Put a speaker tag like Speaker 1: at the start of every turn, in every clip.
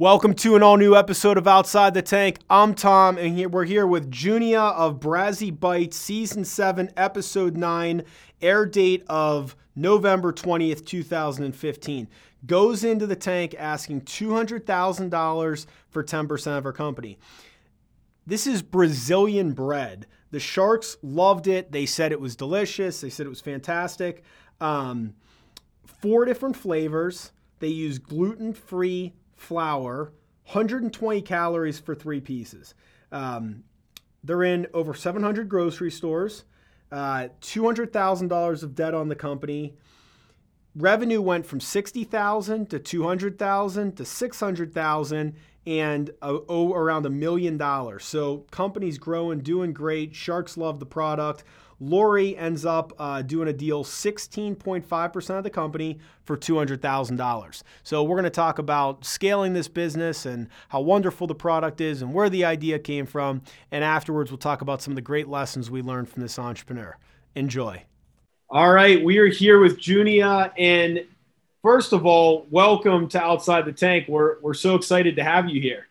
Speaker 1: Welcome to an all new episode of Outside the Tank. I'm Tom, and we're here with Junea of Brazi Bites, Season 7, Episode 9, air date of November 20th, 2015. Goes into the tank asking $200,000 for 10% of her company. This is Brazilian bread. The Sharks loved it. They said it was delicious, they said it was fantastic. Um, four different flavors. They use gluten free flour, 120 calories for three pieces. Um, they're in over 700 grocery stores, uh, $200,000 of debt on the company. Revenue went from 60,000 to 200,000 to 600,000 and uh, oh, around a million dollars. So company's growing, doing great. Sharks love the product. Lori ends up uh, doing a deal 16.5% of the company for $200,000. So we're going to talk about scaling this business and how wonderful the product is and where the idea came from. And afterwards, we'll talk about some of the great lessons we learned from this entrepreneur. Enjoy. All right, we are here with Junea. And first of all, welcome to Outside the Tank. We're, we're so excited to have you here.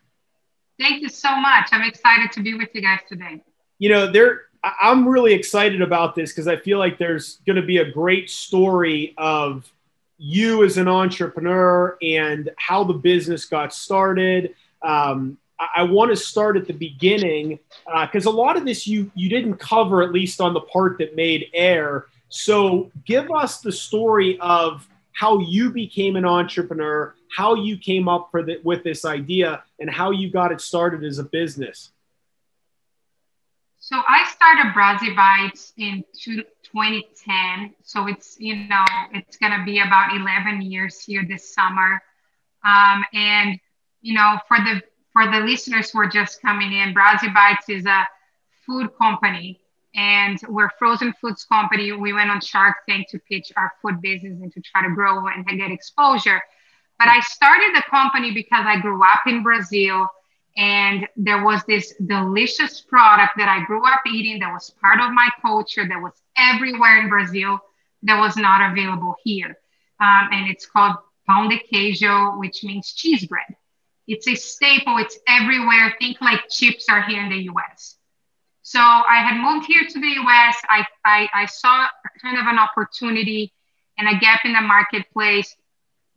Speaker 2: Thank you so much. I'm excited to be with you guys today.
Speaker 1: You know, there I'm really excited about this because I feel like there's going to be a great story of you as an entrepreneur and how the business got started. Um, I, want to start at the beginning because uh, a lot of this you you didn't cover at least on the part that made air. So give us the story of how you became an entrepreneur, how you came up the, with this idea, and how you got it started as a business.
Speaker 2: So I started Brazi Bites in 2010. So it's, you know, it's going to be about 11 years here this summer. Um, and, you know, for the, for the listeners who are just coming in, Brazi Bites is a food company and we're frozen foods company. We went on Shark Tank to pitch our food business and to try to grow and get exposure. But I started the company because I grew up in Brazil and there was this delicious product that I grew up eating that was part of my culture that was everywhere in Brazil that was not available here. Um, and it's called pão de queijo, which means cheese bread. It's a staple, it's everywhere. Think like chips are here in the US. So I had moved here to the US. I, I, I saw kind of an opportunity and a gap in the marketplace.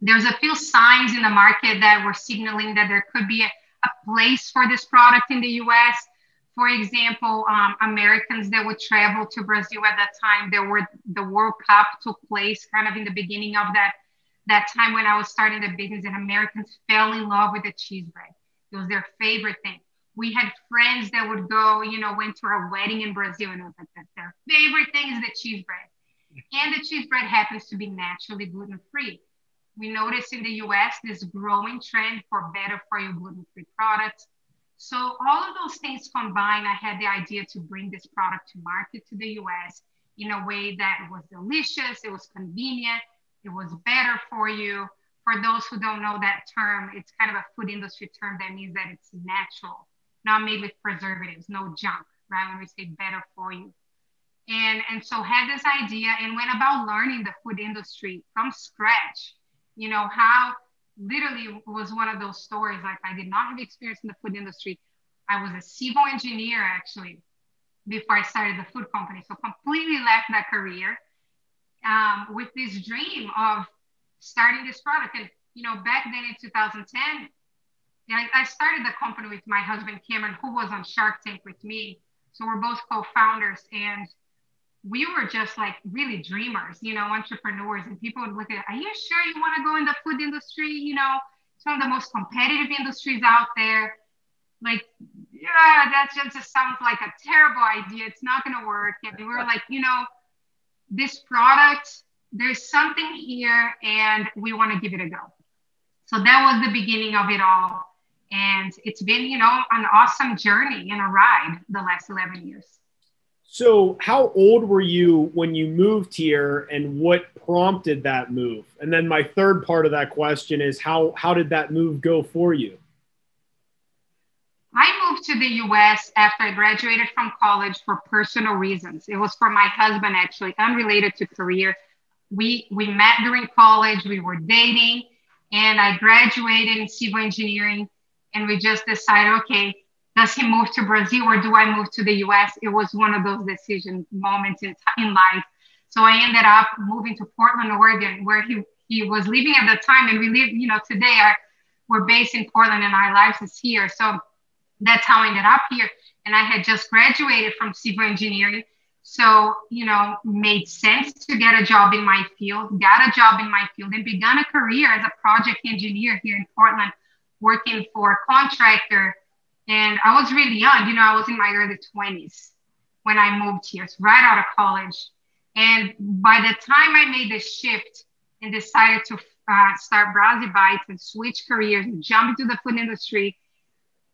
Speaker 2: There's a few signs in the market that were signaling that there could be a a place for this product in the US. For example, um, Americans that would travel to Brazil at that time, there were the World Cup took place kind of in the beginning of that that time when I was starting the business, and Americans fell in love with the cheese bread. It was their favorite thing. We had friends that would go, you know, went to our wedding in Brazil, and it was like that their favorite thing is the cheese bread. And the cheese bread happens to be naturally gluten free we notice in the US this growing trend for better for you gluten free products. So, all of those things combined, I had the idea to bring this product to market to the US in a way that was delicious, it was convenient, it was better for you. For those who don't know that term, it's kind of a food industry term that means that it's natural, not made with preservatives, no junk, right? When we say better for you. And, and so had this idea and went about learning the food industry from scratch you know, how literally was one of those stories. Like I did not have experience in the food industry. I was a civil engineer actually before I started the food company. So completely left that career um, with this dream of starting this product. And, you know, back then in 2010, I, I started the company with my husband, Cameron, who was on Shark Tank with me. So we're both co-founders and we were just like really dreamers, you know, entrepreneurs, and people would look at, are you sure you want to go in the food industry? You know, it's one of the most competitive industries out there. Like, yeah, that just sounds like a terrible idea. It's not going to work. And we were like, you know, this product, there's something here, and we want to give it a go. So that was the beginning of it all. And it's been, you know, an awesome journey and a ride the last 11 years.
Speaker 1: So, how old were you when you moved here, and what prompted that move? And then my third part of that question is how how did that move go for you?
Speaker 2: I moved to the U.S. after I graduated from college for personal reasons. It was for my husband, actually, unrelated to career. We we met during college. We were dating, And I graduated in civil engineering, and we just decided, okay, does he move to Brazil or do I move to the US? It was one of those decision moments in, in life. So I ended up moving to Portland, Oregon, where he, he was living at the time. And we live, you know, today our, we're based in Portland and our lives is here. So that's how I ended up here. And I had just graduated from civil engineering. So, you know, made sense to get a job in my field, got a job in my field, and began a career as a project engineer here in Portland, working for a contractor and I was really young, you know, I was in my early 20s when I moved here, right out of college. And by the time I made the shift and decided to uh, start Brazi Bites and switch careers and jump into the food industry,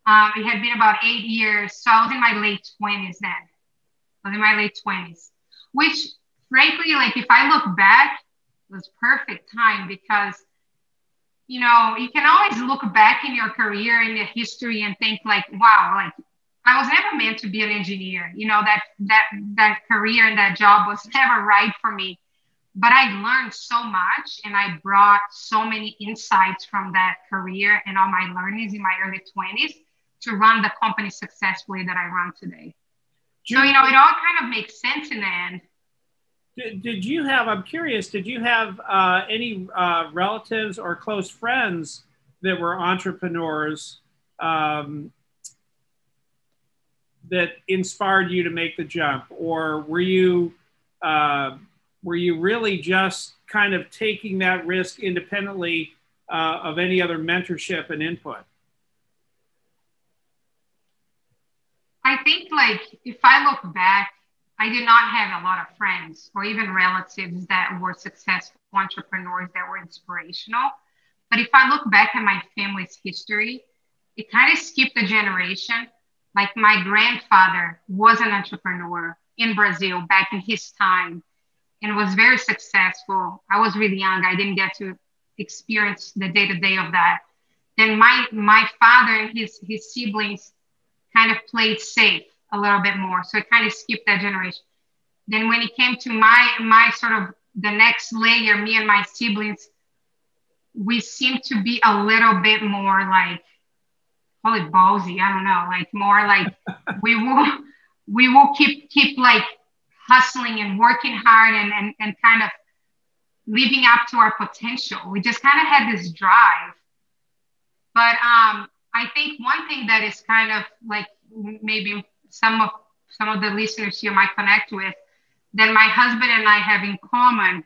Speaker 2: um, it had been about eight years. So I was in my late 20s then. I was in my late 20s, which frankly, like if I look back, was perfect time because you know, you can always look back in your career in your history and think like, wow, like I was never meant to be an engineer. You know, that that that career and that job was never right for me. But I learned so much and I brought so many insights from that career and all my learnings in my early 20s to run the company successfully that I run today. So, you know, it all kind of makes sense in the end.
Speaker 3: Did, you have, I'm curious, did you have uh, any uh, relatives or close friends that were entrepreneurs um, that inspired you to make the jump? Or were you, uh, were you really just kind of taking that risk independently uh, of any other mentorship and input?
Speaker 2: I think, like, if I look back, I did not have a lot of friends or even relatives that were successful entrepreneurs that were inspirational. But if I look back at my family's history, it kind of skipped a generation. Like my grandfather was an entrepreneur in Brazil back in his time and was very successful. I was really young. I didn't get to experience the day to day of that. Then my my father and his his siblings kind of played safe a little bit more. So it kind of skipped that generation. Then when it came to my my sort of the next layer, me and my siblings, we seem to be a little bit more like call it ballsy. I don't know, like more like we will we will keep keep like hustling and working hard and and, and kind of living up to our potential. We just kind of had this drive. But um, I think one thing that is kind of like maybe some of some of the listeners here might connect with that my husband and I have in common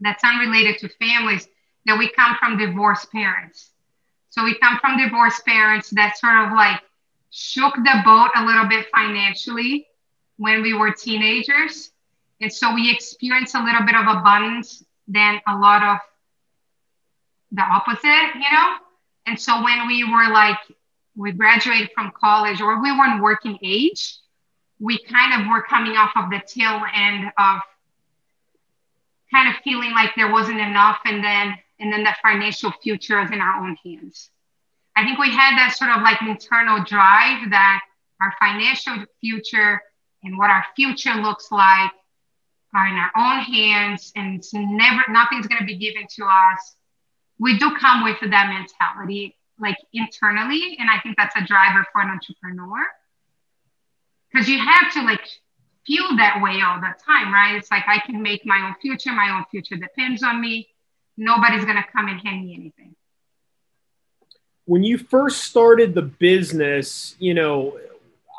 Speaker 2: that's unrelated to families that we come from divorced parents. So we come from divorced parents that sort of like shook the boat a little bit financially when we were teenagers. And so we experienced a little bit of abundance than a lot of the opposite, you know? And so when we were like we graduated from college or we weren't working age, we kind of were coming off of the tail end of kind of feeling like there wasn't enough and then and then the financial future is in our own hands. I think we had that sort of like internal drive that our financial future and what our future looks like are in our own hands and it's never nothing's going to be given to us. We do come with that mentality like internally. And I think that's a driver for an entrepreneur because you have to like feel that way all the time, right? It's like I can make my own future. My own future depends on me. Nobody's going to come and hand me anything.
Speaker 1: When you first started the business, you know,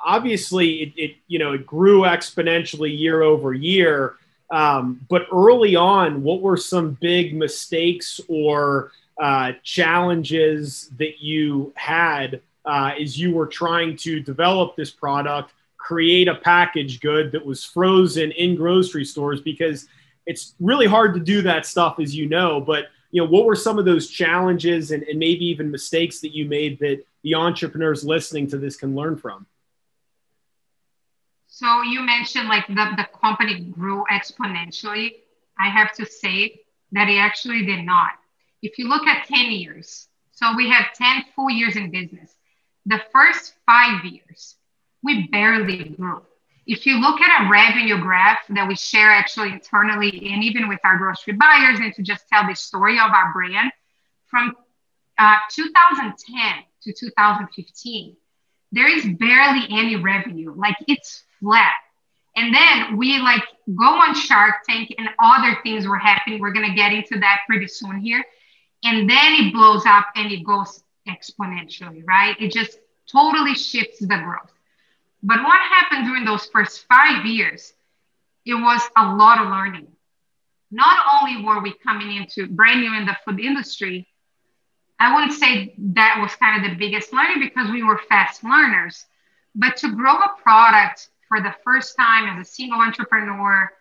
Speaker 1: obviously it, it you know, it grew exponentially year over year. Um, but early on, what were some big mistakes or uh, challenges that you had uh, as you were trying to develop this product, create a package good that was frozen in grocery stores because it's really hard to do that stuff, as you know. But you know, what were some of those challenges and, and maybe even mistakes that you made that the entrepreneurs listening to this can learn from?
Speaker 2: So you mentioned like the, the company grew exponentially. I have to say that it actually did not if you look at 10 years, so we have 10 full years in business. The first five years, we barely grew. If you look at a revenue graph that we share actually internally and even with our grocery buyers, and to just tell the story of our brand, from uh, 2010 to 2015, there is barely any revenue. Like it's flat. And then we like go on Shark Tank and other things were happening. We're gonna get into that pretty soon here. And then it blows up and it goes exponentially, right? It just totally shifts the growth. But what happened during those first five years? It was a lot of learning. Not only were we coming into brand new in the food industry, I wouldn't say that was kind of the biggest learning because we were fast learners, but to grow a product for the first time as a single entrepreneur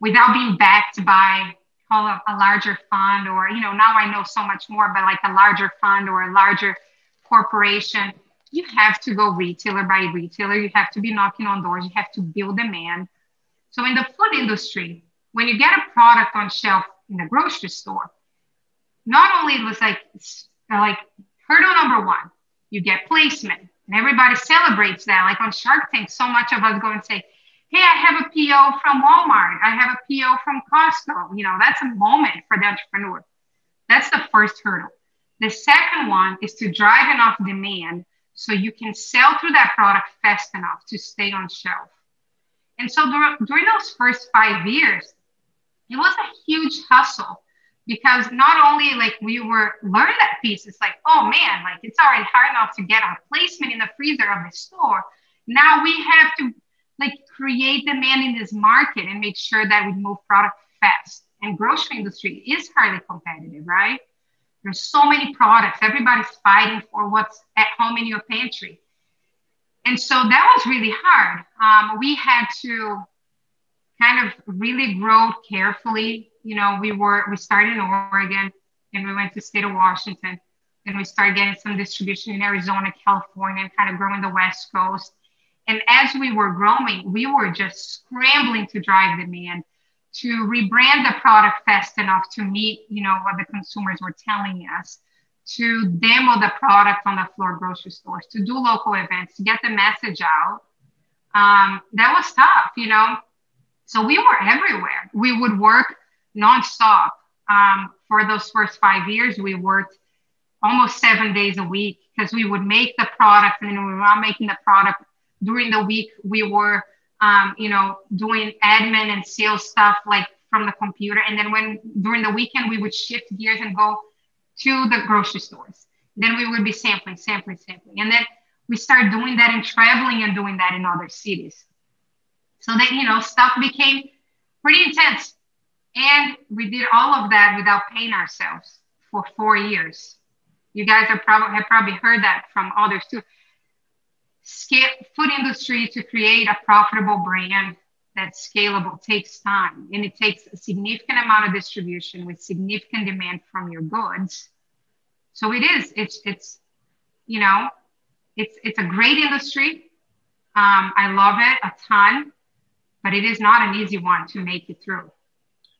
Speaker 2: without being backed by call a, a larger fund or you know now i know so much more but like a larger fund or a larger corporation you have to go retailer by retailer. You have to be knocking on doors. You have to build demand. So in the food industry when you get a product on shelf in the grocery store not only was like like hurdle number one you get placement. And everybody celebrates that. Like on shark tank so much of us go and say hey, I have a PO from Walmart. I have a PO from Costco. You know, that's a moment for the entrepreneur. That's the first hurdle. The second one is to drive enough demand so you can sell through that product fast enough to stay on shelf. And so during those first five years, it was a huge hustle because not only like we were learning that piece, it's like, oh man, like it's already hard enough to get a placement in the freezer of the store. Now we have to like create demand in this market and make sure that we move product fast. And grocery industry is highly competitive, right? There's so many products. Everybody's fighting for what's at home in your pantry. And so that was really hard. Um, we had to kind of really grow carefully. You know, we were we started in Oregon and we went to state of Washington and we started getting some distribution in Arizona, California, and kind of growing the West Coast. And as we were growing, we were just scrambling to drive demand, to rebrand the product fast enough to meet, you know, what the consumers were telling us, to demo the product on the floor grocery stores, to do local events, to get the message out. Um, that was tough, you know. So we were everywhere. We would work nonstop. Um, for those first five years, we worked almost seven days a week because we would make the product and then we were not making the product during the week we were um, you know doing admin and sales stuff like from the computer. And then when during the weekend we would shift gears and go to the grocery stores. Then we would be sampling sampling sampling. And then we started doing that and traveling and doing that in other cities. So then you know stuff became pretty intense. And we did all of that without paying ourselves for four years. You guys have probably have probably heard that from others too food industry to create a profitable brand that's scalable takes time. And it takes a significant amount of distribution with significant demand from your goods. So it is it's it's you know it's it's a great industry. Um, i love it a ton but it is not an easy one to make it through.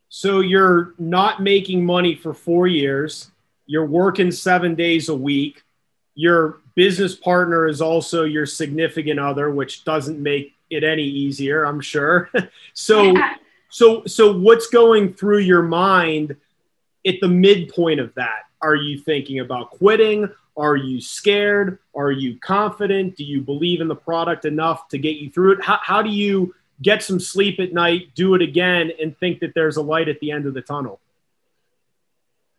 Speaker 1: So you're not making money for four years. You're working seven days a week your business partner is also your significant other, which doesn't make it any easier, I'm sure. so, so, so what's going through your mind at the midpoint of that? Are you thinking about quitting? Are you scared? Are you confident? Do you believe in the product enough to get you through it? How, how do you get some sleep at night, do it again, and think that there's a light at the end of the tunnel?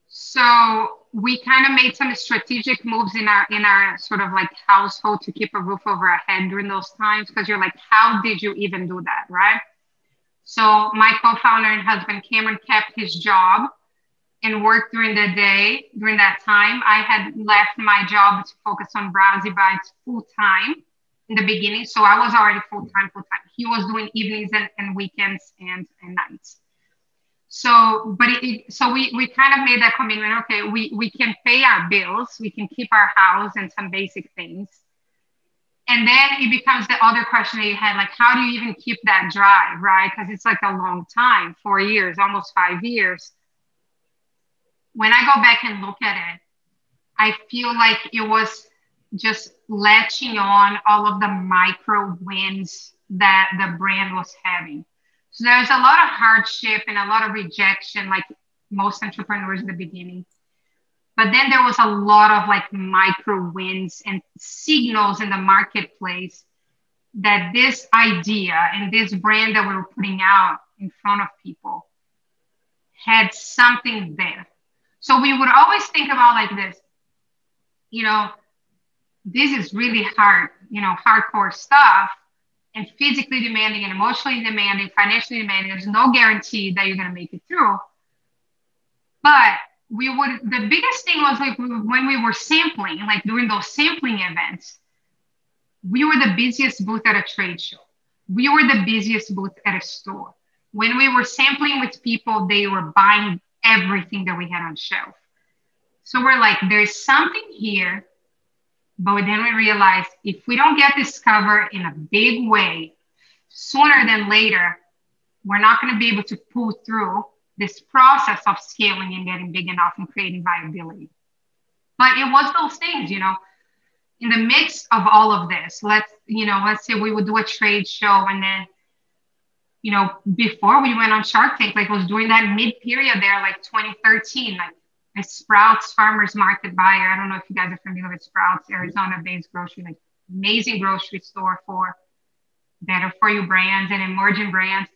Speaker 2: So we kind of made some strategic moves in our in our sort of like household to keep a roof over our head during those times because you're like, how did you even do that, right? So my co-founder and husband Cameron kept his job and worked during the day during that time. I had left my job to focus on Brazi Bites full time in the beginning. So I was already full time, full time. He was doing evenings and, and weekends and, and nights. So, but it, so we, we kind of made that commitment. Okay, we, we can pay our bills, we can keep our house and some basic things. And then it becomes the other question that you had, like, how do you even keep that drive, right? Because it's like a long time, four years, almost five years. When I go back and look at it, I feel like it was just latching on all of the micro wins that the brand was having. So there's a lot of hardship and a lot of rejection, like most entrepreneurs in the beginning. But then there was a lot of like micro wins and signals in the marketplace that this idea and this brand that we were putting out in front of people had something there. So we would always think about like this, you know, this is really hard, you know, hardcore stuff and physically demanding and emotionally demanding, financially demanding. There's no guarantee that you're going to make it through. But we would, the biggest thing was like when we were sampling, like during those sampling events, we were the busiest booth at a trade show. We were the busiest booth at a store. When we were sampling with people, they were buying everything that we had on shelf. So we're like, there's something here. But then we realized if we don't get discovered in a big way, sooner than later, we're not going to be able to pull through this process of scaling and getting big enough and creating viability. But it was those things, you know, in the mix of all of this, let's, you know, let's say we would do a trade show and then, you know, before we went on Shark Tank, like was doing that mid period there, like 2013, like a Sprouts Farmers Market buyer. I don't know if you guys are familiar with Sprouts, Arizona based grocery, like amazing grocery store for better for you brands and emerging brands.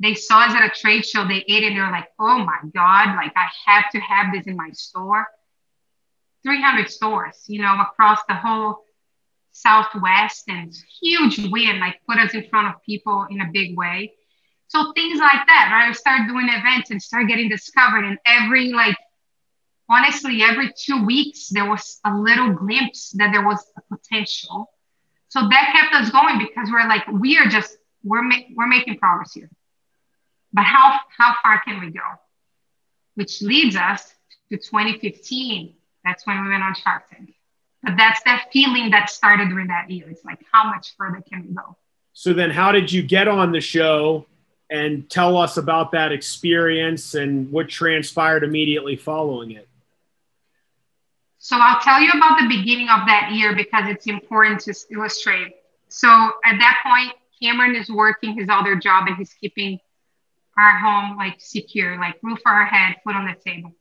Speaker 2: They saw us at a trade show, they ate it, and they're like, oh my God, like I have to have this in my store 300 stores, you know, across the whole Southwest and huge win, like put us in front of people in a big way. So things like that, right? I started doing events and start getting discovered. And every like, honestly, every two weeks there was a little glimpse that there was a potential. So that kept us going because we're like, we are just we're ma- we're making progress here. But how how far can we go? Which leads us to 2015 that's when we went on Shark Tank. But that's that feeling that started during that year. It's like, how much further can we go?
Speaker 1: So then, how did you get on the show? And tell us about that experience and what transpired immediately following it.
Speaker 2: So I'll tell you about the beginning of that year because it's important to illustrate. So at that point, Cameron is working his other job and he's keeping our home like secure, like roof over our head, food on the table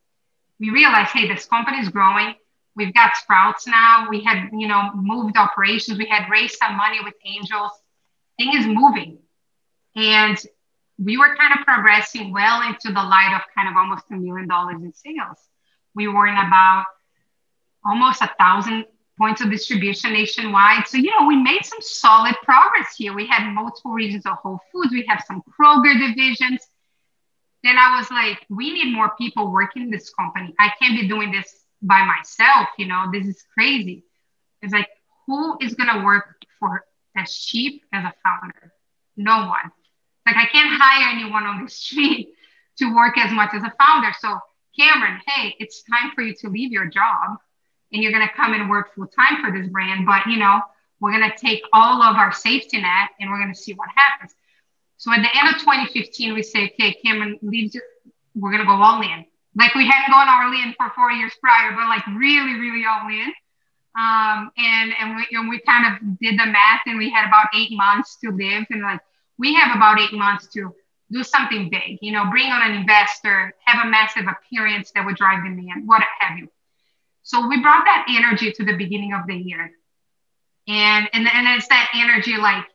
Speaker 2: we realized, hey, this company is growing. We've got sprouts now. We had, you know, moved operations. We had raised some money with angels. Thing is moving. And we were kind of progressing well into the light of kind of almost a million dollars in sales. We were in about almost a thousand points of distribution nationwide. So, you know, we made some solid progress here. We had multiple regions of Whole Foods. We have some Kroger divisions then I was like, we need more people working in this company. I can't be doing this by myself. You know, this is crazy. It's like, who is going to work for as cheap as a founder? No one. Like, I can't hire anyone on the street to work as much as a founder. So, Cameron, hey, it's time for you to leave your job and you're going to come and work full time for this brand. But, you know, we're going to take all of our safety net and we're going to see what happens. So at the end of 2015, we say, okay, Cameron leaves. We're gonna go all in. Like we hadn't gone all in for four years prior, but like really, really all in. Um, and and we, and we kind of did the math, and we had about eight months to live, and like we have about eight months to do something big. You know, bring on an investor, have a massive appearance that would drive demand, what have you. So we brought that energy to the beginning of the year, and and and it's that energy like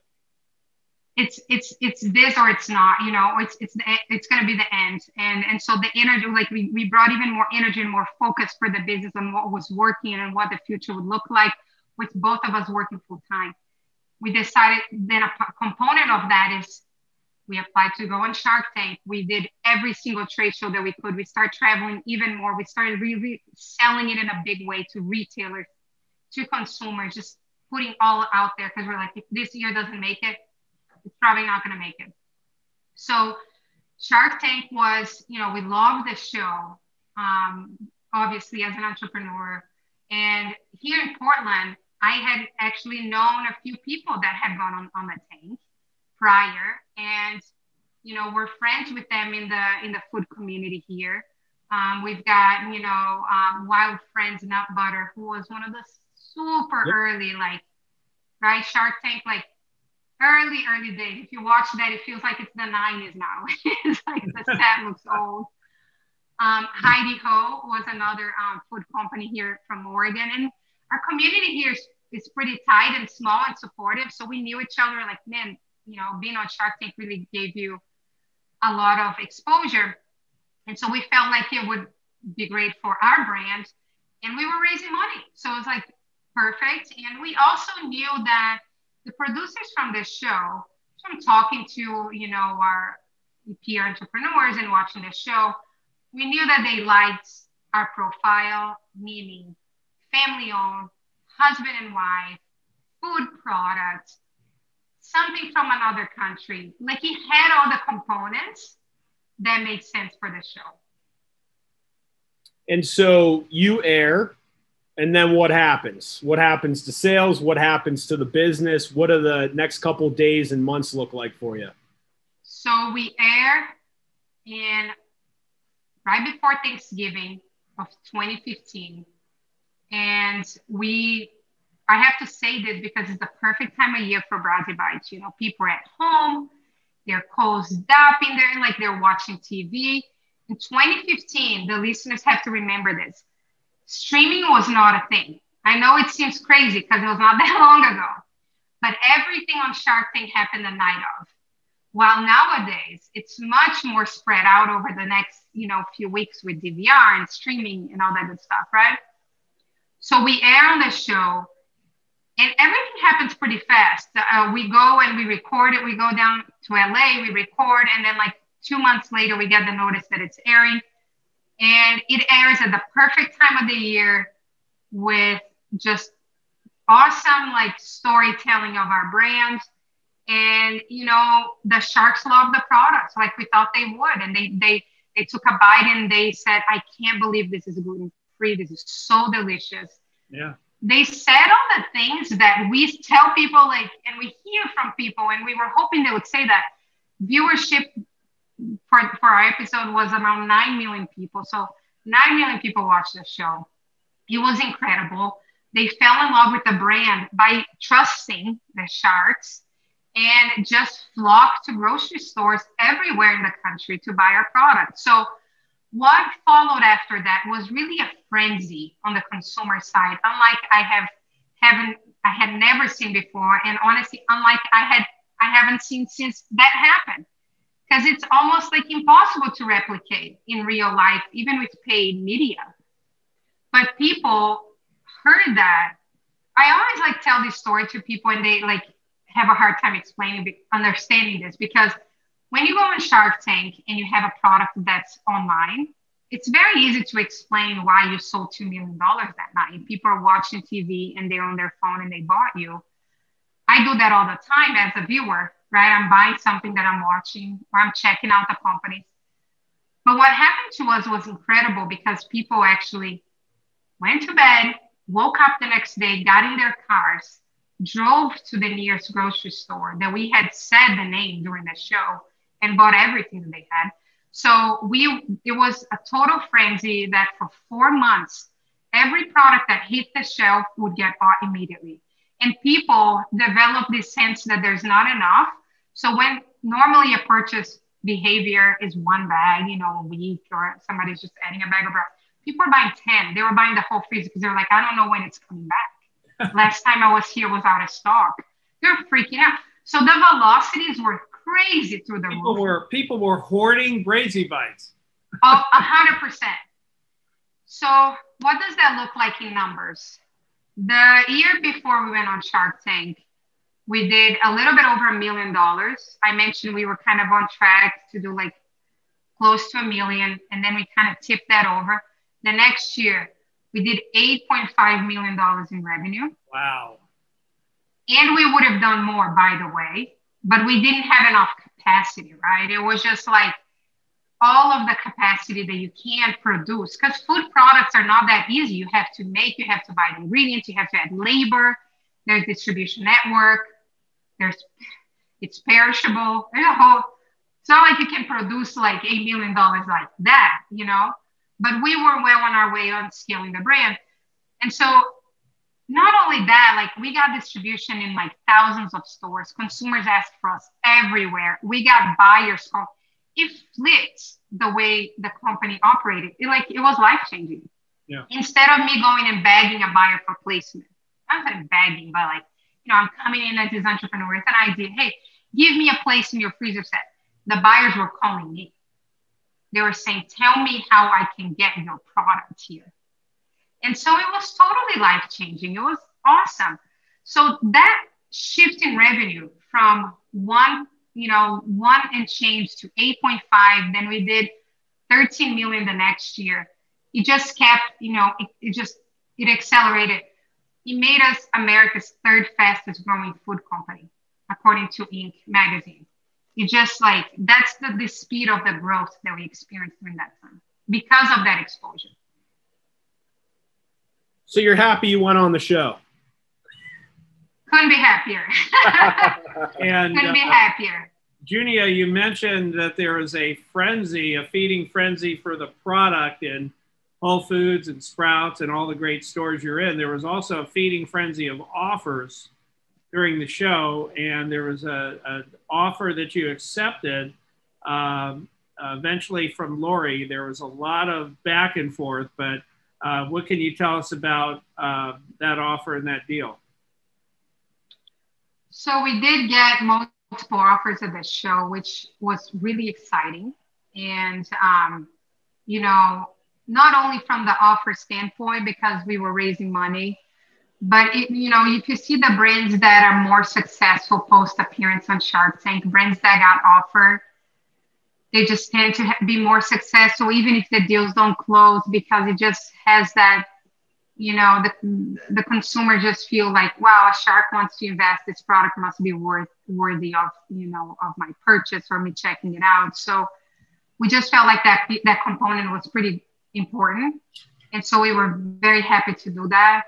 Speaker 2: it's it's it's this or it's not you know it's it's the, it's to be the end. And and so the energy like we, we brought even more energy and more focus for the business on what was working and what the future would look like with both of us working full time we decided then a component of that is we applied to go on shark tank we did every single trade show that we could we started traveling even more we started really selling it in a big way to retailers to consumers just putting all out there because we're like if this year doesn't make it it's probably not going to make it. So Shark Tank was, you know, we love the show, um, obviously as an entrepreneur. And here in Portland, I had actually known a few people that had gone on, on the tank prior, and you know, we're friends with them in the in the food community here. Um, we've got, you know, um, Wild Friends Nut Butter, who was one of the super yep. early, like, right, Shark Tank, like early, early days. If you watch that, it feels like it's the 90s now. it's like the set looks old. Um, Heidi Ho was another um, food company here from Oregon. And our community here is, is pretty tight and small and supportive. So we knew each other like, man, you know, being on Shark Tank really gave you a lot of exposure. And so we felt like it would be great for our brand. And we were raising money. So it was like perfect. And we also knew that the producers from this show, from talking to, you know, our peer entrepreneurs and watching the show, we knew that they liked our profile, meaning family owned, husband and wife, food products, something from another country. Like he had all the components that made sense for the show.
Speaker 1: And so you air, and then what happens? What happens to sales? What happens to the business? What do the next couple days and months look like for you?
Speaker 2: So we air in right before Thanksgiving of 2015. And we, I have to say this because it's the perfect time of year for Brazi Bites. You know, people are at home, they're closed up in there, like they're watching TV. In 2015, the listeners have to remember this streaming was not a thing. I know it seems crazy because it was not that long ago, but everything on Shark Tank happened the night of. While nowadays it's much more spread out over the next, you know, few weeks with DVR and streaming and all that good stuff, right? So we air on the show, and everything happens pretty fast. Uh, we go and we record it. We go down to LA, we record, and then like two months later, we get the notice that it's airing, and it airs at the perfect time of the year with just awesome like storytelling of our brand. And you know the sharks love the products like we thought they would. And they they they took a bite and they said i can't believe this is gluten free this is so delicious.
Speaker 3: Yeah
Speaker 2: they said all the things that we tell people like and we hear from people and we were hoping they would say that viewership for, for our episode was around 9 million people. So 9 million people watched the show. It was incredible. They fell in love with the brand by trusting the sharks and just flocked to grocery stores everywhere in the country to buy our product. So what followed after that was really a frenzy on the consumer side, unlike I have haven't I had never seen before, and honestly, unlike I had I haven't seen since that happened. Because it's almost like impossible to replicate in real life, even with paid media. But people heard that. I always like tell this story to people and they like have a hard time explaining, understanding this because when you go on Shark Tank and you have a product that's online, it's very easy to explain why you sold $2 million that night. People are watching TV and they're on their phone and they bought you. I do that all the time as a viewer, right? I'm buying something that I'm watching or I'm checking out the companies. But what happened to us was incredible because people actually went to bed, woke up the next day, got in their cars, drove to the nearest grocery store that we had said the name during the show and bought everything they had. So we it was a total frenzy that for four months, every product that hit the shelf would get bought immediately. And people develop this sense that there's not enough. So when normally a purchase behavior is one bag, you know, a week, or somebody's just adding a bag of rice, people are buying 10. They were buying the whole freezer because they're like, I don't know when it's coming back. Last time I was here was out of stock. They're freaking out. So the velocities were crazy through the
Speaker 3: people
Speaker 2: roof.
Speaker 3: were people were hoarding Brazi bites.
Speaker 2: Oh, a hundred percent. So what does that look like in numbers? The year before we went on Shark Tank, we did a little bit over a million dollars. I mentioned we were kind of on track to do like close to a million, and then we kind of tipped that over. The next year, we did $8.5 million in revenue.
Speaker 3: Wow.
Speaker 2: And we would have done more, by the way, but we didn't have enough capacity, right? It was just like all of the capacity that you can't produce because food products are not that easy. You have to make, you have to buy the ingredients, you have to add labor, there's distribution network, there's it's perishable. There's it's not like you can produce like eight million dollars like that, you know. But we were well on our way on scaling the brand. And so not only that, like we got distribution in like thousands of stores. Consumers asked for us everywhere. We got buyers from it flipped the way the company operated. It like it was life changing.
Speaker 3: Yeah.
Speaker 2: Instead of me going and begging a buyer for placement, I'm not begging, but like, you know, I'm coming in as this entrepreneur with an idea. Hey, give me a place in your freezer set. The buyers were calling me. They were saying, tell me how I can get your product here. And so it was totally life changing. It was awesome. So that shift in revenue from one, you know, one and change to 8.5, then we did 13 million the next year. It just kept, you know, it, it just, it accelerated. It made us America's third fastest growing food company, according to Inc. magazine. It just like, that's the, the speed of the growth that we experienced during that time because of that exposure.
Speaker 1: So you're happy you went on the show?
Speaker 2: Couldn't be happier.
Speaker 3: and
Speaker 2: Couldn't be
Speaker 3: uh,
Speaker 2: happier.
Speaker 3: Junea, you mentioned that there is a frenzy, a feeding frenzy for the product in Whole Foods and Sprouts and all the great stores you're in. There was also a feeding frenzy of offers during the show, and there was a, an offer that you accepted um, eventually from Lori. There was a lot of back and forth, but uh, what can you tell us about uh, that offer and that deal?
Speaker 2: So we did get multiple offers at the show, which was really exciting. And, um, you know, not only from the offer standpoint, because we were raising money, but it, you know, if you see the brands that are more successful post appearance on Shark Tank, brands that got offered, they just tend to be more successful, even if the deals don't close, because it just has that you know the the consumer just feel like wow a shark wants to invest. This product must be worth worthy of you know of my purchase or me checking it out. So we just felt like that that component was pretty important. And so we were very happy to do that.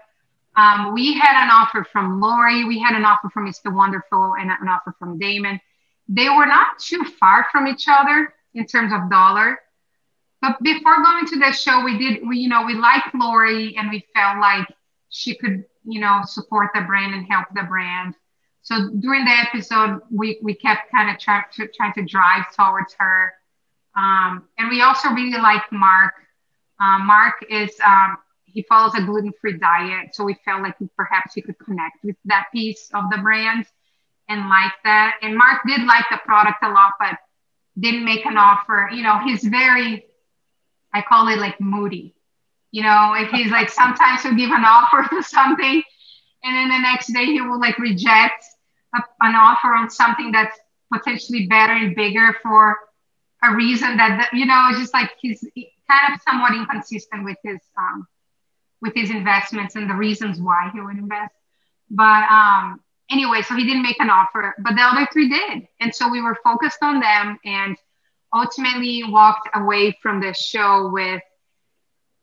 Speaker 2: Um, we had an offer from lori. We had an offer from mr wonderful and an offer from Daymond. They were not too far from each other in terms of dollar but before going to the show, we did, we, you know, we liked Lori and we felt like she could, you know, support the brand and help the brand. So during the episode, we, we kept kind of try, to, trying to drive towards her. Um, and we also really liked Mark. Um, Mark is, um, he follows a gluten free diet. So we felt like perhaps he could connect with that piece of the brand and like that. And Mark did like the product a lot, but didn't make an offer. You know, he's very, I call it like moody. You know, if he's like sometimes he'll give an offer to something, and then the next day he will like reject a, an offer on something that's potentially better and bigger for a reason that you know just like he's kind of somewhat inconsistent with his um, with his investments and the reasons why he would invest. But um, anyway, so he didn't make an offer, but the other three did, and so we were focused on them and ultimately walked away from the show with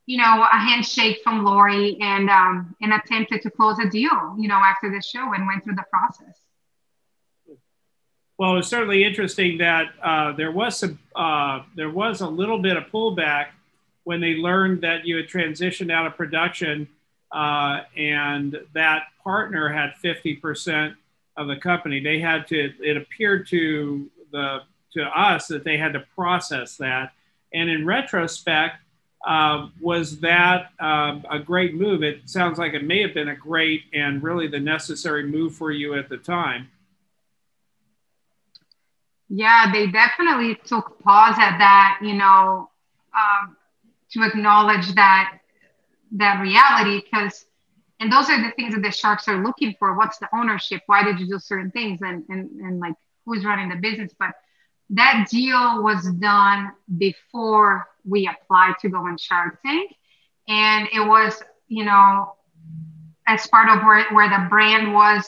Speaker 2: you know a handshake from lori and um, and attempted to close a deal you know after the show and went through the process.
Speaker 3: Well it's certainly interesting that uh, there was some uh, there was a little bit of pullback when they learned that you had transitioned out of production uh, and that partner had 50% of the company they had to it appeared to the to us that they had to process that. And in retrospect, uh, was that uh, a great move? It sounds like it may have been a great and really the necessary move for you at the time.
Speaker 2: Yeah, they definitely took pause at that, you know, um, to acknowledge that that reality because and those are the things that the sharks are looking for what's the ownership why did you do certain things and and, and like who's running the business but that deal was done before we applied to go on Shark Tank. And it was, you know, as part of where, where the brand was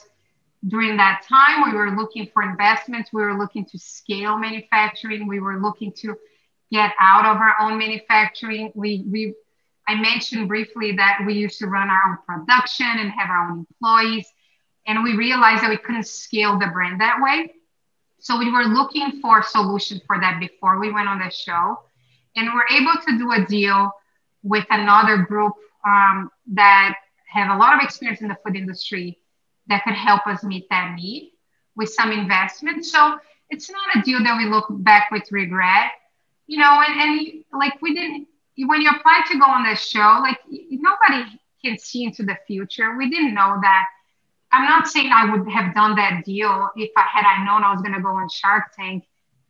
Speaker 2: during that time, we were looking for investments. We were looking to scale manufacturing. We were looking to get out of our own manufacturing. We, we, I mentioned briefly that we used to run our own production and have our own employees. And we realized that we couldn't scale the brand that way. So we were looking for a solution for that before we went on the show. And we're able to do a deal with another group um, that have a lot of experience in the food industry that could help us meet that need with some investment. So it's not a deal that we look back with regret, you know. And, and like we didn't when you apply to go on this show, like nobody can see into the future. We didn't know that. I'm not saying I would have done that deal if I had I known I was going to go on Shark Tank,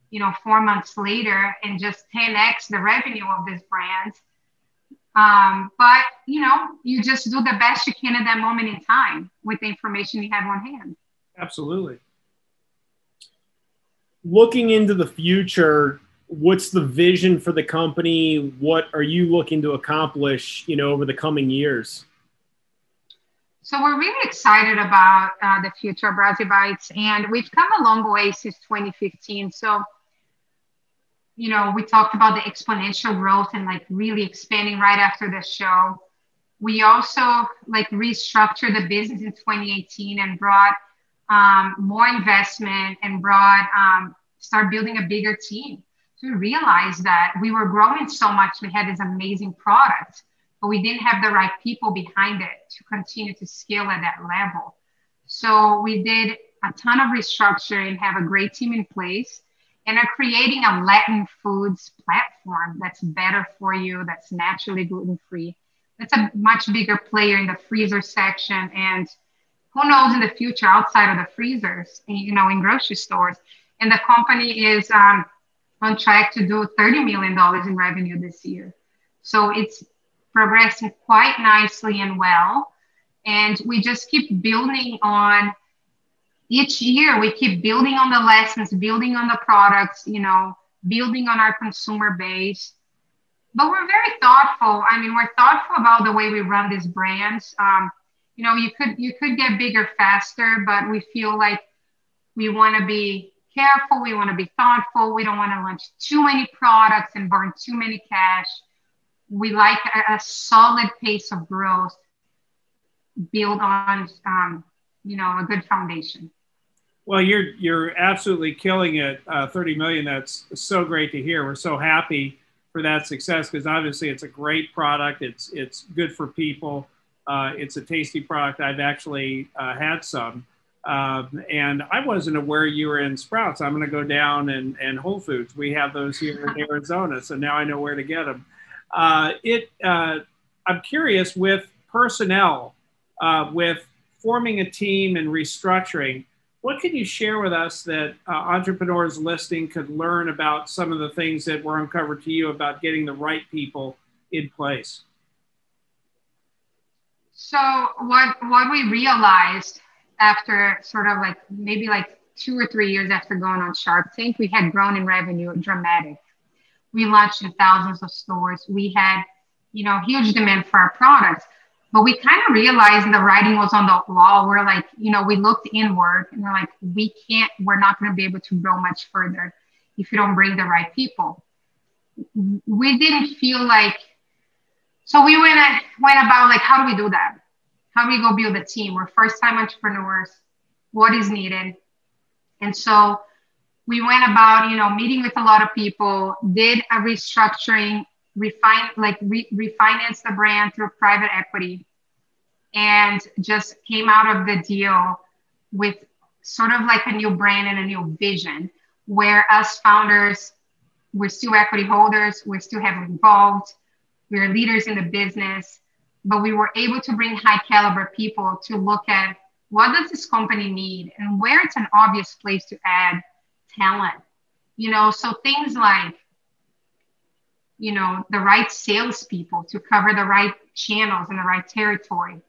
Speaker 2: you know, four months later and just 10x the revenue of this brand. Um, but you know, you just do the best you can at that moment in time with the information you have on hand.
Speaker 3: Absolutely.
Speaker 1: Looking into the future, what's the vision for the company? What are you looking to accomplish, you know, over the coming years?
Speaker 2: So we're really excited about uh, the future of Brazi Bites, and we've come a long way since 2015. So, you know, we talked about the exponential growth and like really expanding right after the show. We also like restructured the business in 2018 and brought um, more investment and brought um, start building a bigger team. So realize that we were growing so much. We had this amazing product but we didn't have the right people behind it to continue to scale at that level. So we did a ton of restructuring, have a great team in place, and are creating a Latin foods platform that's better for you, that's naturally gluten free. That's a much bigger player in the freezer section, and who knows in the future outside of the freezers, you know, in grocery stores. And the company is um, on track to do $30 million in revenue this year. So it's progressing quite nicely and well. And we just keep building on each year, we keep building on the lessons, building on the products, you know, building on our consumer base. But we're very thoughtful. I mean, we're thoughtful about the way we run these brands. Um, you know, you could you could get bigger faster, but we feel like we want to be careful. We want to be thoughtful. We don't want to launch too many products and burn too many cash. We like a, a solid pace of growth build on um, you know a good foundation.
Speaker 3: Well you're you're absolutely killing it uh, 30 million. That's so great to hear. We're so happy for that success because obviously it's a great product. It's it's good for people. Uh, it's a tasty product. I've actually uh, had some um, and I wasn't aware you were in Sprouts. I'm going to go down and, and Whole Foods. We have those here in Arizona, so now I know where to get them. Uh, it, uh, I'm curious with personnel, uh, with forming a team and restructuring. What can you share with us that uh, entrepreneurs listening could learn about some of the things that were uncovered to you about getting the right people in place?
Speaker 2: So what what we realized after sort of like maybe like two or three years after going on Shark Tank, we had grown in revenue dramatic we launched in thousands of stores. We had, you know, huge demand for our products. But we kind of realized the writing was on the wall. We're like, you know, we looked inward and we're like, we can't, we're not going to be able to grow much further if you don't bring the right people. We didn't feel like, so we went, went about like, how do we do that? How do we go build a team? We're first time entrepreneurs. What is needed? And so we went about, you know, meeting with a lot of people, did a restructuring, refine, like re- refinance the brand through private equity, and just came out of the deal with sort of like a new brand and a new vision where us founders, we're still equity holders, we're still heavily involved, we're leaders in the business, but we were able to bring high caliber people to look at what does this company need and where it's an obvious place to add talent. You know, so things like, you know, the right salespeople to cover the right channels in the right territory,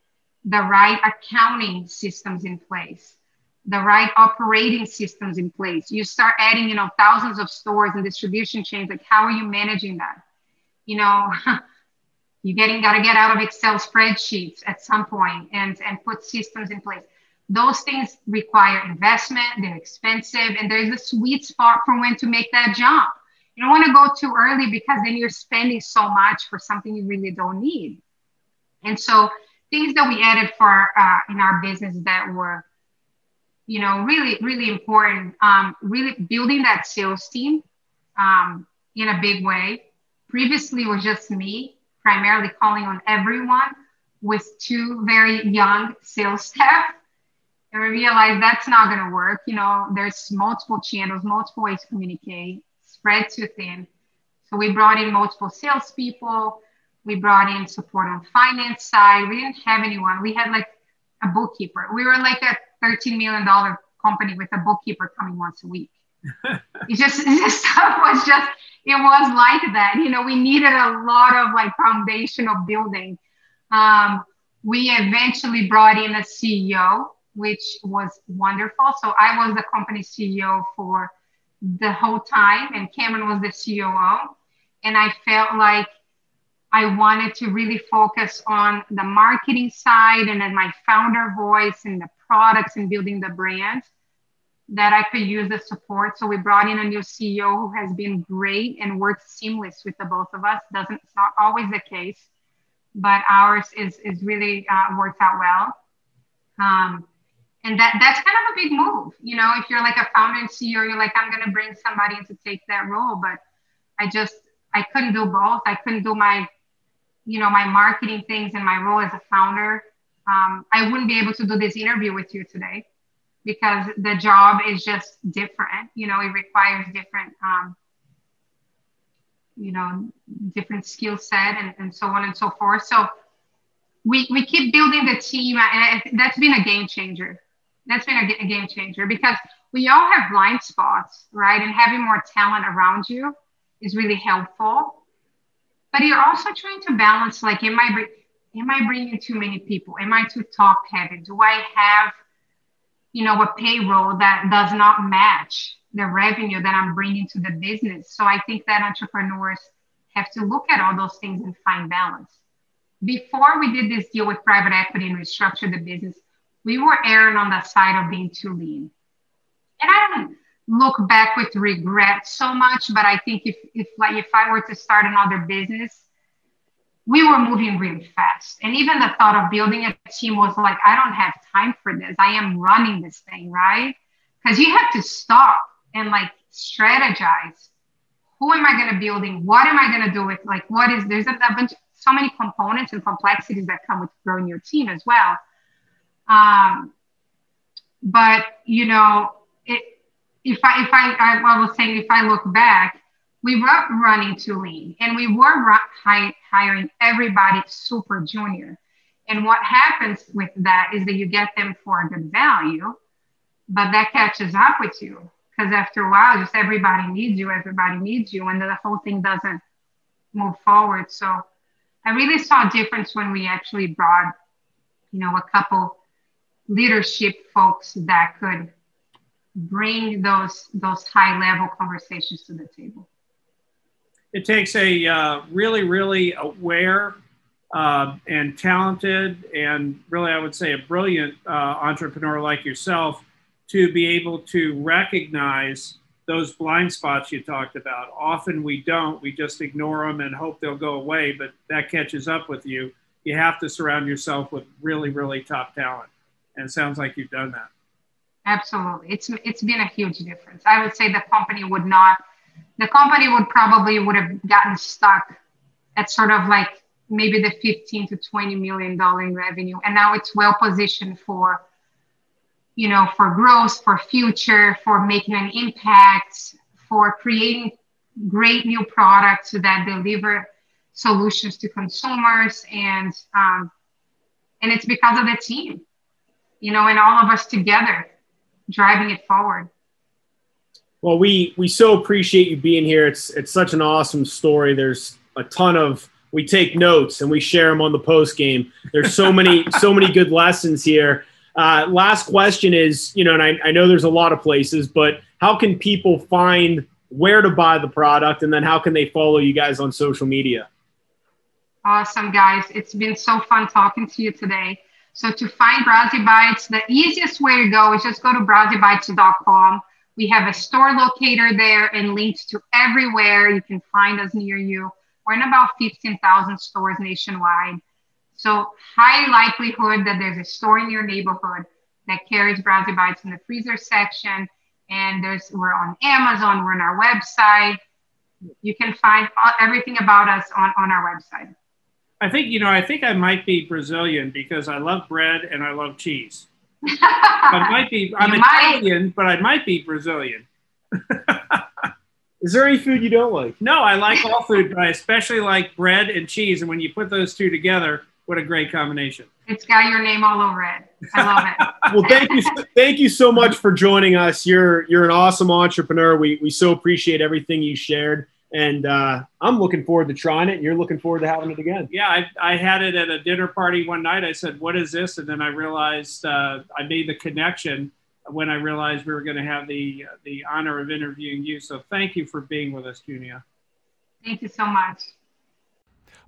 Speaker 2: the right accounting systems in place, the right operating systems in place. You start adding, you know, thousands of stores and distribution chains. Like, how are you managing that? You know, you getting got to get out of Excel spreadsheets at some point and and put systems in place those things require investment, they're expensive, and there's a sweet spot for when to make that jump. You don't want to go too early because then you're spending so much for something you really don't need. And so things that we added for uh, in our business that were, you know, really, really important, um, really building that sales team um, in a big way. Previously was just me, primarily calling on everyone with two very young sales staff And we realized that's not going to work. You know, there's multiple channels, multiple ways to communicate, spread too thin. So we brought in multiple salespeople. We brought in support on finance side. We didn't have anyone. We had like a bookkeeper. We were like a $13 million company with a bookkeeper coming once a week. it just, it just was just, it was like that. You know, we needed a lot of like foundational building. Um, we eventually brought in a CEO which was wonderful. So I was the company CEO for the whole time, and Cameron was the COO. And I felt like I wanted to really focus on the marketing side and then my founder voice and the products and building the brand that I could use the support. So we brought in a new CEO who has been great and worked seamless with the both of us. Doesn't it's not always the case, but ours is is really uh, worked out well. Um, and that that's kind of a big move you know if you're like a founder and ceo you're like i'm going to bring somebody in to take that role but i just i couldn't do both i couldn't do my you know my marketing things and my role as a founder um, i wouldn't be able to do this interview with you today because the job is just different you know it requires different um, you know different skill set and, and so on and so forth so we, we keep building the team and that's been a game changer that's been a, a game changer because we all have blind spots, right? And having more talent around you is really helpful. But you're also trying to balance like, am I, am I bringing too many people? Am I too top heavy? Do I have, you know, a payroll that does not match the revenue that I'm bringing to the business? So I think that entrepreneurs have to look at all those things and find balance. Before we did this deal with private equity and restructure the business, we were erring on the side of being too lean. And I don't look back with regret so much, but I think if, if like if I were to start another business, we were moving really fast. And even the thought of building a team was like, I don't have time for this. I am running this thing, right? Because you have to stop and like strategize. Who am I going to building? What am I going to do with like what is there's a, a bunch so many components and complexities that come with growing your team as well. Um, but you know, it, if I if I, I, I was saying if I look back, we were running too lean, and we were hi- hiring everybody super junior. And what happens with that is that you get them for a good value, but that catches up with you because after a while, just everybody needs you, everybody needs you, and the whole thing doesn't move forward. So I really saw a difference when we actually brought, you know, a couple leadership folks that could bring those those high level conversations to the table
Speaker 3: it takes a uh, really really aware uh, and talented and really i would say a brilliant uh, entrepreneur like yourself to be able to recognize those blind spots you talked about often we don't we just ignore them and hope they'll go away but that catches up with you you have to surround yourself with really really top talent and it sounds like you've done that.
Speaker 2: Absolutely. It's it's been a huge difference. I would say the company would not the company would probably would have gotten stuck at sort of like maybe the 15 to 20 million dollar in revenue and now it's well positioned for you know for growth for future for making an impact for creating great new products that deliver solutions to consumers and um, and it's because of the team you know, and all of us together driving it forward.
Speaker 1: Well, we we so appreciate you being here. It's it's such an awesome story. There's a ton of we take notes and we share them on the post game. There's so many so many good lessons here. Uh, last question is, you know, and I, I know there's a lot of places, but how can people find where to buy the product, and then how can they follow you guys on social media?
Speaker 2: Awesome, guys! It's been so fun talking to you today. So to find Brazi Bites, the easiest way to go is just go to brazibites.com. We have a store locator there and links to everywhere you can find us near you. We're in about 15,000 stores nationwide. So high likelihood that there's a store in your neighborhood that carries Brazi Bites in the freezer section. And there's we're on Amazon, we're on our website. You can find everything about us on, on our website.
Speaker 3: I think you know. I think I might be Brazilian because I love bread and I love cheese. I might be. I'm
Speaker 2: You might.
Speaker 3: Italian, but I might be Brazilian.
Speaker 4: Is there any food you don't like?
Speaker 3: No, I like all food, but I especially like bread and cheese. And when you put those two together, what a great combination!
Speaker 2: It's got your name all over it. I love it.
Speaker 4: Well, thank you, thank you so much for joining us. You're you're an awesome entrepreneur. We we so appreciate everything you shared, and uh, I'm looking forward to trying it. And you're looking forward to having it again.
Speaker 3: Yeah, I, I had it at a dinner party one night. I said, "What is this?" And then I realized uh, I made the connection when I realized we were going to have the the honor of interviewing you. So thank you for being with us, Junea.
Speaker 2: Thank you so much.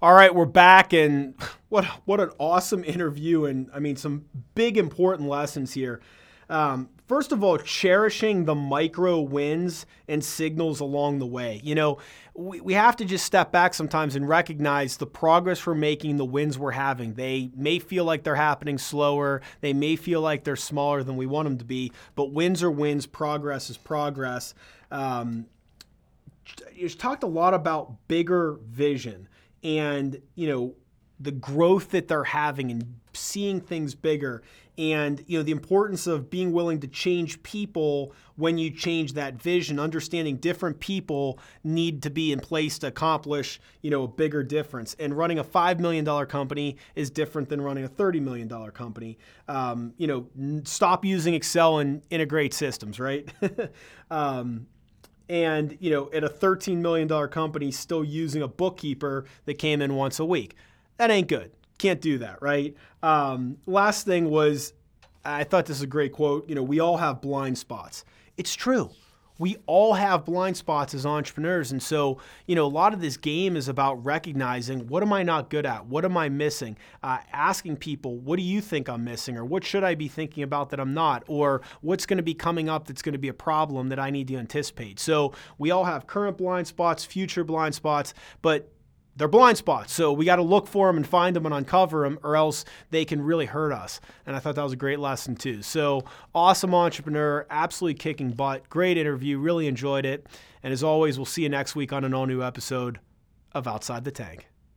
Speaker 4: All right, we're back, and what what an awesome interview, and I mean some big important lessons here. Um, first of all, cherishing the micro wins and signals along the way. You know, we, we have to just step back sometimes and recognize the progress we're making, the wins we're having. They may feel like they're happening slower, they may feel like they're smaller than we want them to be, but wins are wins, progress is progress. Um, you talked a lot about bigger vision and you know the growth that they're having and seeing things bigger and you know the importance of being willing to change people when you change that vision. Understanding different people need to be in place to accomplish you know a bigger difference. And running a $5 million company is different than running a $30 million company. Um, you know stop using excel and integrate systems right? Um, and you know at a 13 million dollar company still using a bookkeeper that came in once a week. That ain't good can't do that right? Um, last thing was i thought this is a great quote you know we all have blind spots. It's true. We all have blind spots as entrepreneurs. And so you know a lot of this game is about recognizing what am i not good at? What am i missing? Uh, asking people what do you think i'm missing? Or what should i be thinking about that i'm not? Or what's going to be coming up that's going to be a problem that i need to anticipate? So we all have current blind spots future blind spots but they're blind spots. So we got to look for them and find them and uncover them, or else they can really hurt us. And I thought that was a great lesson, too. So awesome entrepreneur, absolutely kicking butt. Great interview. Really enjoyed it. And as always, we'll see you next week on an all new episode of Outside the Tank.